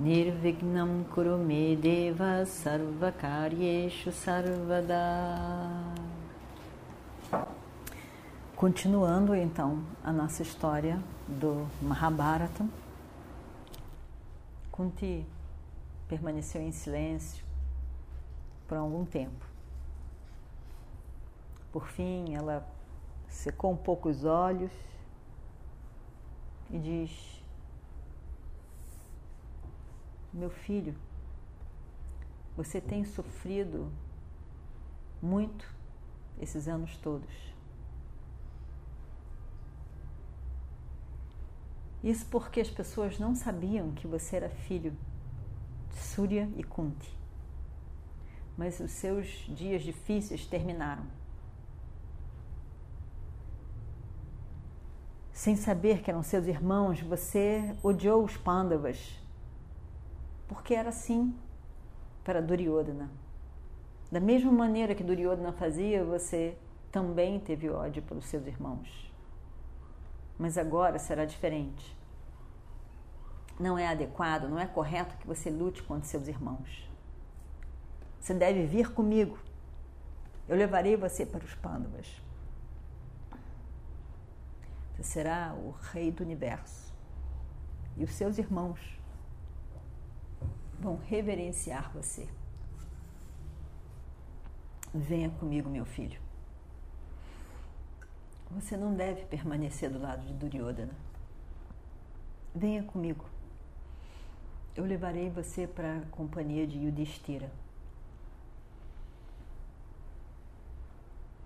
Nirvignam Kurume Deva Sarvakaryeshu Sarvada Continuando então a nossa história do Mahabharata, Kunti permaneceu em silêncio por algum tempo. Por fim, ela secou um pouco os olhos e diz: Meu filho, você tem sofrido muito esses anos todos. Isso porque as pessoas não sabiam que você era filho de Surya e Kunti. Mas os seus dias difíceis terminaram. sem saber que eram seus irmãos, você odiou os Pandavas, porque era assim para Duryodhana. Da mesma maneira que Duryodhana fazia, você também teve ódio pelos seus irmãos. Mas agora será diferente. Não é adequado, não é correto que você lute contra seus irmãos. Você deve vir comigo. Eu levarei você para os Pandavas. Você será o rei do universo. E os seus irmãos vão reverenciar você. Venha comigo, meu filho. Você não deve permanecer do lado de Duryodhana. Venha comigo. Eu levarei você para a companhia de Yudhishthira.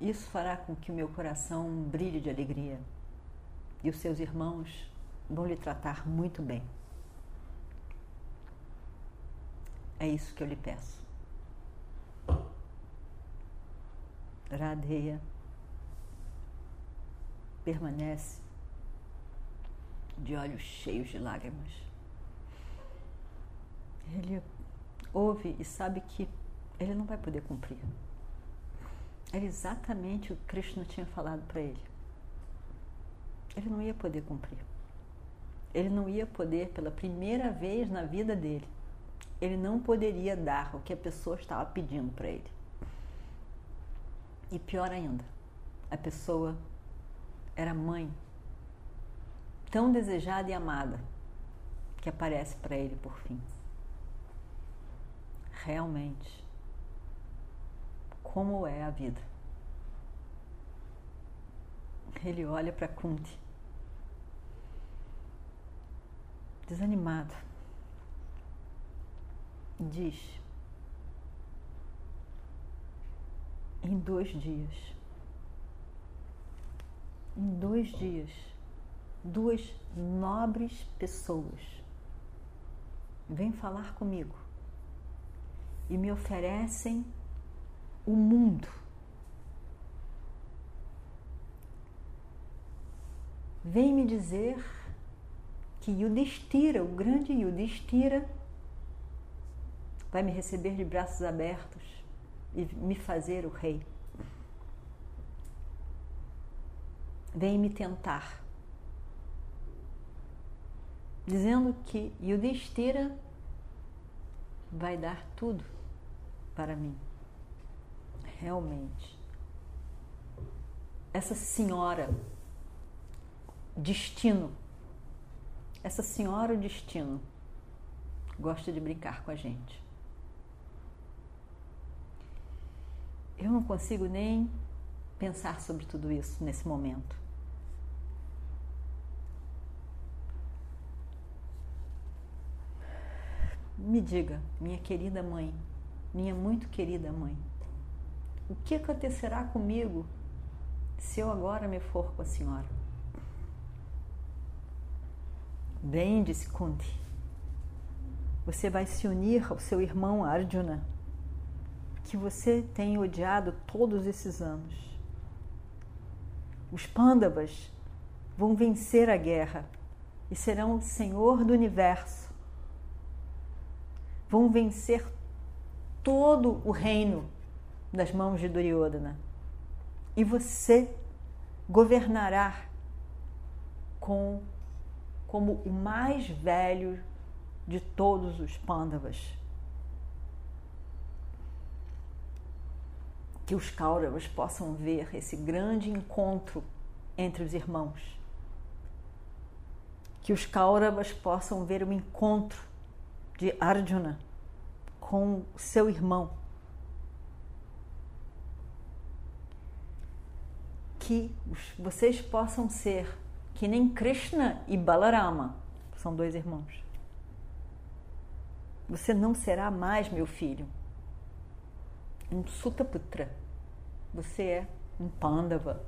Isso fará com que o meu coração brilhe de alegria e os seus irmãos vão lhe tratar muito bem. É isso que eu lhe peço. Radeia permanece de olhos cheios de lágrimas. Ele ouve e sabe que ele não vai poder cumprir. Era exatamente o que Krishna tinha falado para ele ele não ia poder cumprir. Ele não ia poder, pela primeira vez na vida dele, ele não poderia dar o que a pessoa estava pedindo para ele. E pior ainda, a pessoa era mãe, tão desejada e amada, que aparece para ele por fim. Realmente, como é a vida? Ele olha para Kunti desanimado. Diz: em dois dias, em dois dias, duas nobres pessoas vêm falar comigo e me oferecem o mundo. Vem me dizer que Yudhishthira, o grande Yudhishthira, vai me receber de braços abertos e me fazer o rei. Vem me tentar, dizendo que Yudhishthira vai dar tudo para mim. Realmente. Essa senhora, destino, essa senhora o destino gosta de brincar com a gente. Eu não consigo nem pensar sobre tudo isso nesse momento. Me diga, minha querida mãe, minha muito querida mãe, o que acontecerá comigo se eu agora me for com a senhora? Bem, disse Kunti. você vai se unir ao seu irmão Arjuna, que você tem odiado todos esses anos. Os Pandavas vão vencer a guerra e serão o senhor do universo. Vão vencer todo o reino das mãos de Duryodhana. E você governará com como o mais velho de todos os Pandavas. Que os Kauravas possam ver esse grande encontro entre os irmãos. Que os Kauravas possam ver o encontro de Arjuna com seu irmão. Que vocês possam ser que nem Krishna e Balarama são dois irmãos. Você não será mais meu filho, um Sutaputra. Você é um Pandava.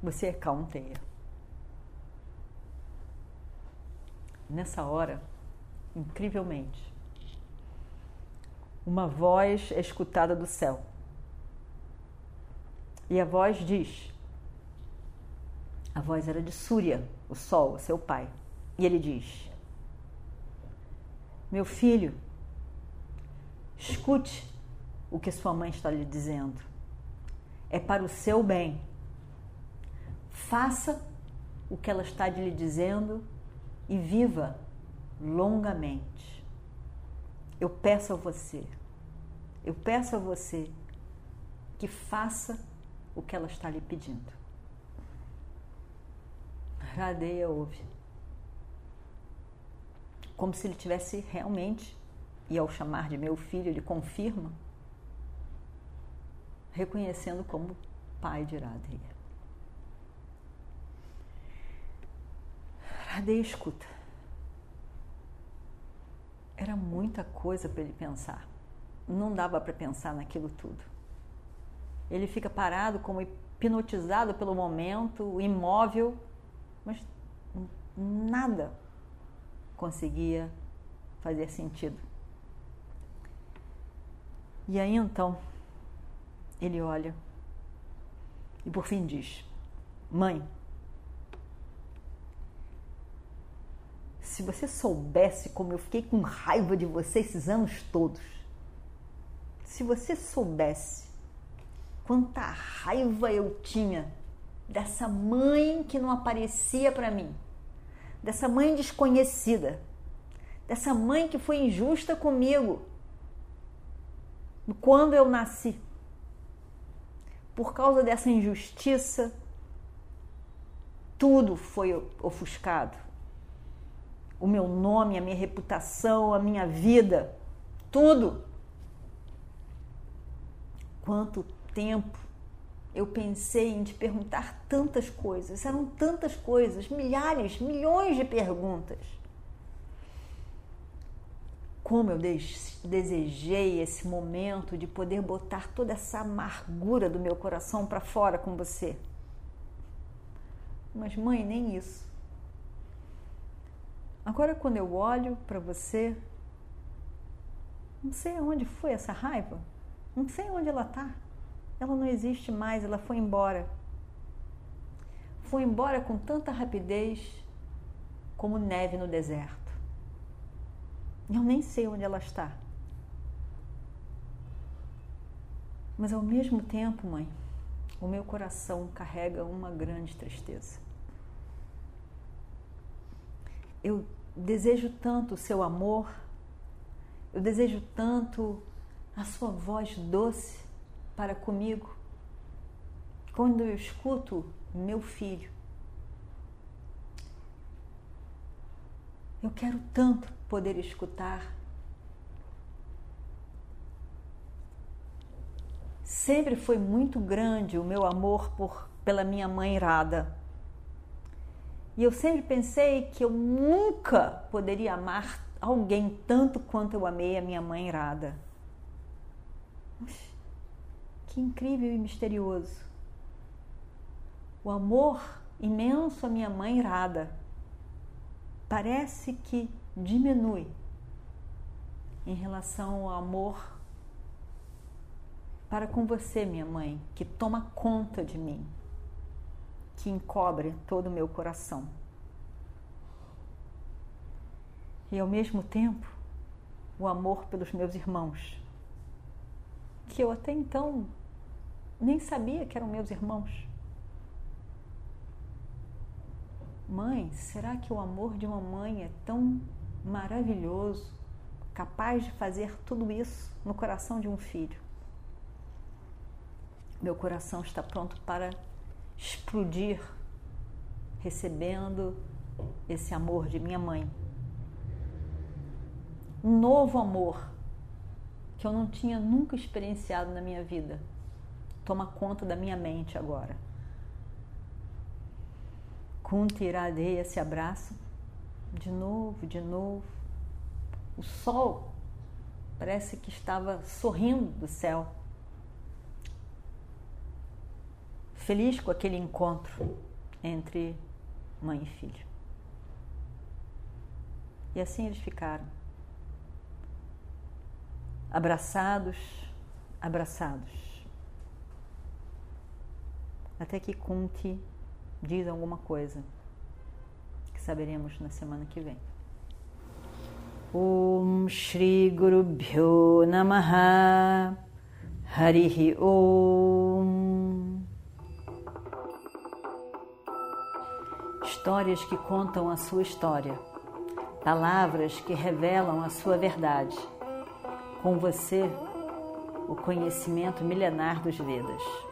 Você é Kaunteya. Nessa hora, incrivelmente, uma voz é escutada do céu. E a voz diz: a voz era de Súria, o sol, seu pai. E ele diz: Meu filho, escute o que sua mãe está lhe dizendo. É para o seu bem. Faça o que ela está lhe dizendo e viva longamente. Eu peço a você, eu peço a você que faça o que ela está lhe pedindo. Radeia ouve. Como se ele tivesse realmente, e ao chamar de meu filho, ele confirma, reconhecendo como pai de Radeia. Radeia escuta. Era muita coisa para ele pensar. Não dava para pensar naquilo tudo. Ele fica parado, como hipnotizado pelo momento, imóvel, mas nada conseguia fazer sentido. E aí então ele olha e por fim diz: Mãe, se você soubesse como eu fiquei com raiva de você esses anos todos, se você soubesse quanta raiva eu tinha dessa mãe que não aparecia para mim, dessa mãe desconhecida, dessa mãe que foi injusta comigo quando eu nasci. Por causa dessa injustiça, tudo foi ofuscado. O meu nome, a minha reputação, a minha vida, tudo. Quanto tempo eu pensei em te perguntar tantas coisas, eram tantas coisas, milhares, milhões de perguntas. Como eu desejei esse momento de poder botar toda essa amargura do meu coração para fora com você. Mas, mãe, nem isso. Agora, quando eu olho para você, não sei aonde foi essa raiva, não sei onde ela está ela não existe mais, ela foi embora. Foi embora com tanta rapidez como neve no deserto. Eu nem sei onde ela está. Mas ao mesmo tempo, mãe, o meu coração carrega uma grande tristeza. Eu desejo tanto o seu amor, eu desejo tanto a sua voz doce, para comigo quando eu escuto meu filho. Eu quero tanto poder escutar. Sempre foi muito grande o meu amor por, pela minha mãe Irada. E eu sempre pensei que eu nunca poderia amar alguém tanto quanto eu amei a minha mãe Irada. Que incrível e misterioso. O amor imenso à minha mãe irada. Parece que diminui em relação ao amor para com você, minha mãe, que toma conta de mim, que encobre todo o meu coração. E ao mesmo tempo, o amor pelos meus irmãos, que eu até então nem sabia que eram meus irmãos. Mãe, será que o amor de uma mãe é tão maravilhoso, capaz de fazer tudo isso no coração de um filho? Meu coração está pronto para explodir, recebendo esse amor de minha mãe. Um novo amor que eu não tinha nunca experienciado na minha vida. Toma conta da minha mente agora. Kunti e Iradeia se abraçam de novo, de novo. O sol parece que estava sorrindo do céu, feliz com aquele encontro entre mãe e filho. E assim eles ficaram, abraçados, abraçados, até que Kunti diz alguma coisa que saberemos na semana que vem. Om Shri Guru Bhyo Namaha Harihi Om Histórias que contam a sua história, palavras que revelam a sua verdade. Com você, o conhecimento milenar dos Vedas.